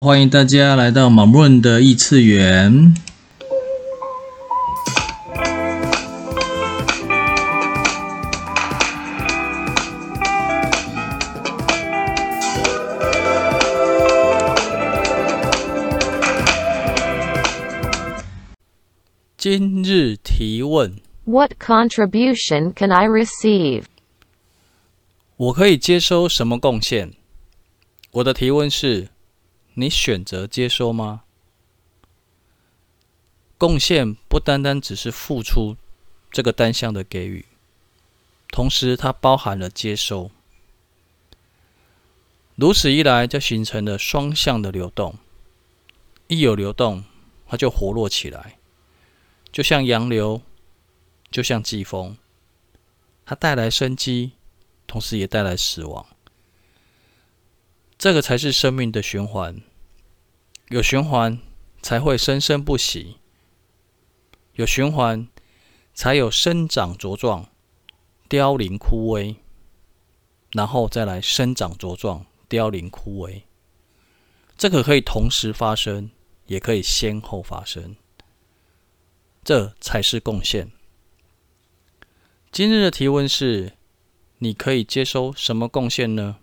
欢迎大家来到马润的异次元。今日提问：What contribution can I receive？我可以接收什么贡献？我的提问是。你选择接收吗？贡献不单单只是付出这个单向的给予，同时它包含了接收。如此一来，就形成了双向的流动。一有流动，它就活络起来，就像洋流，就像季风，它带来生机，同时也带来死亡。这个才是生命的循环。有循环，才会生生不息；有循环，才有生长茁壮、凋零枯萎，然后再来生长茁壮、凋零枯萎。这个可以同时发生，也可以先后发生。这才是贡献。今日的提问是：你可以接收什么贡献呢？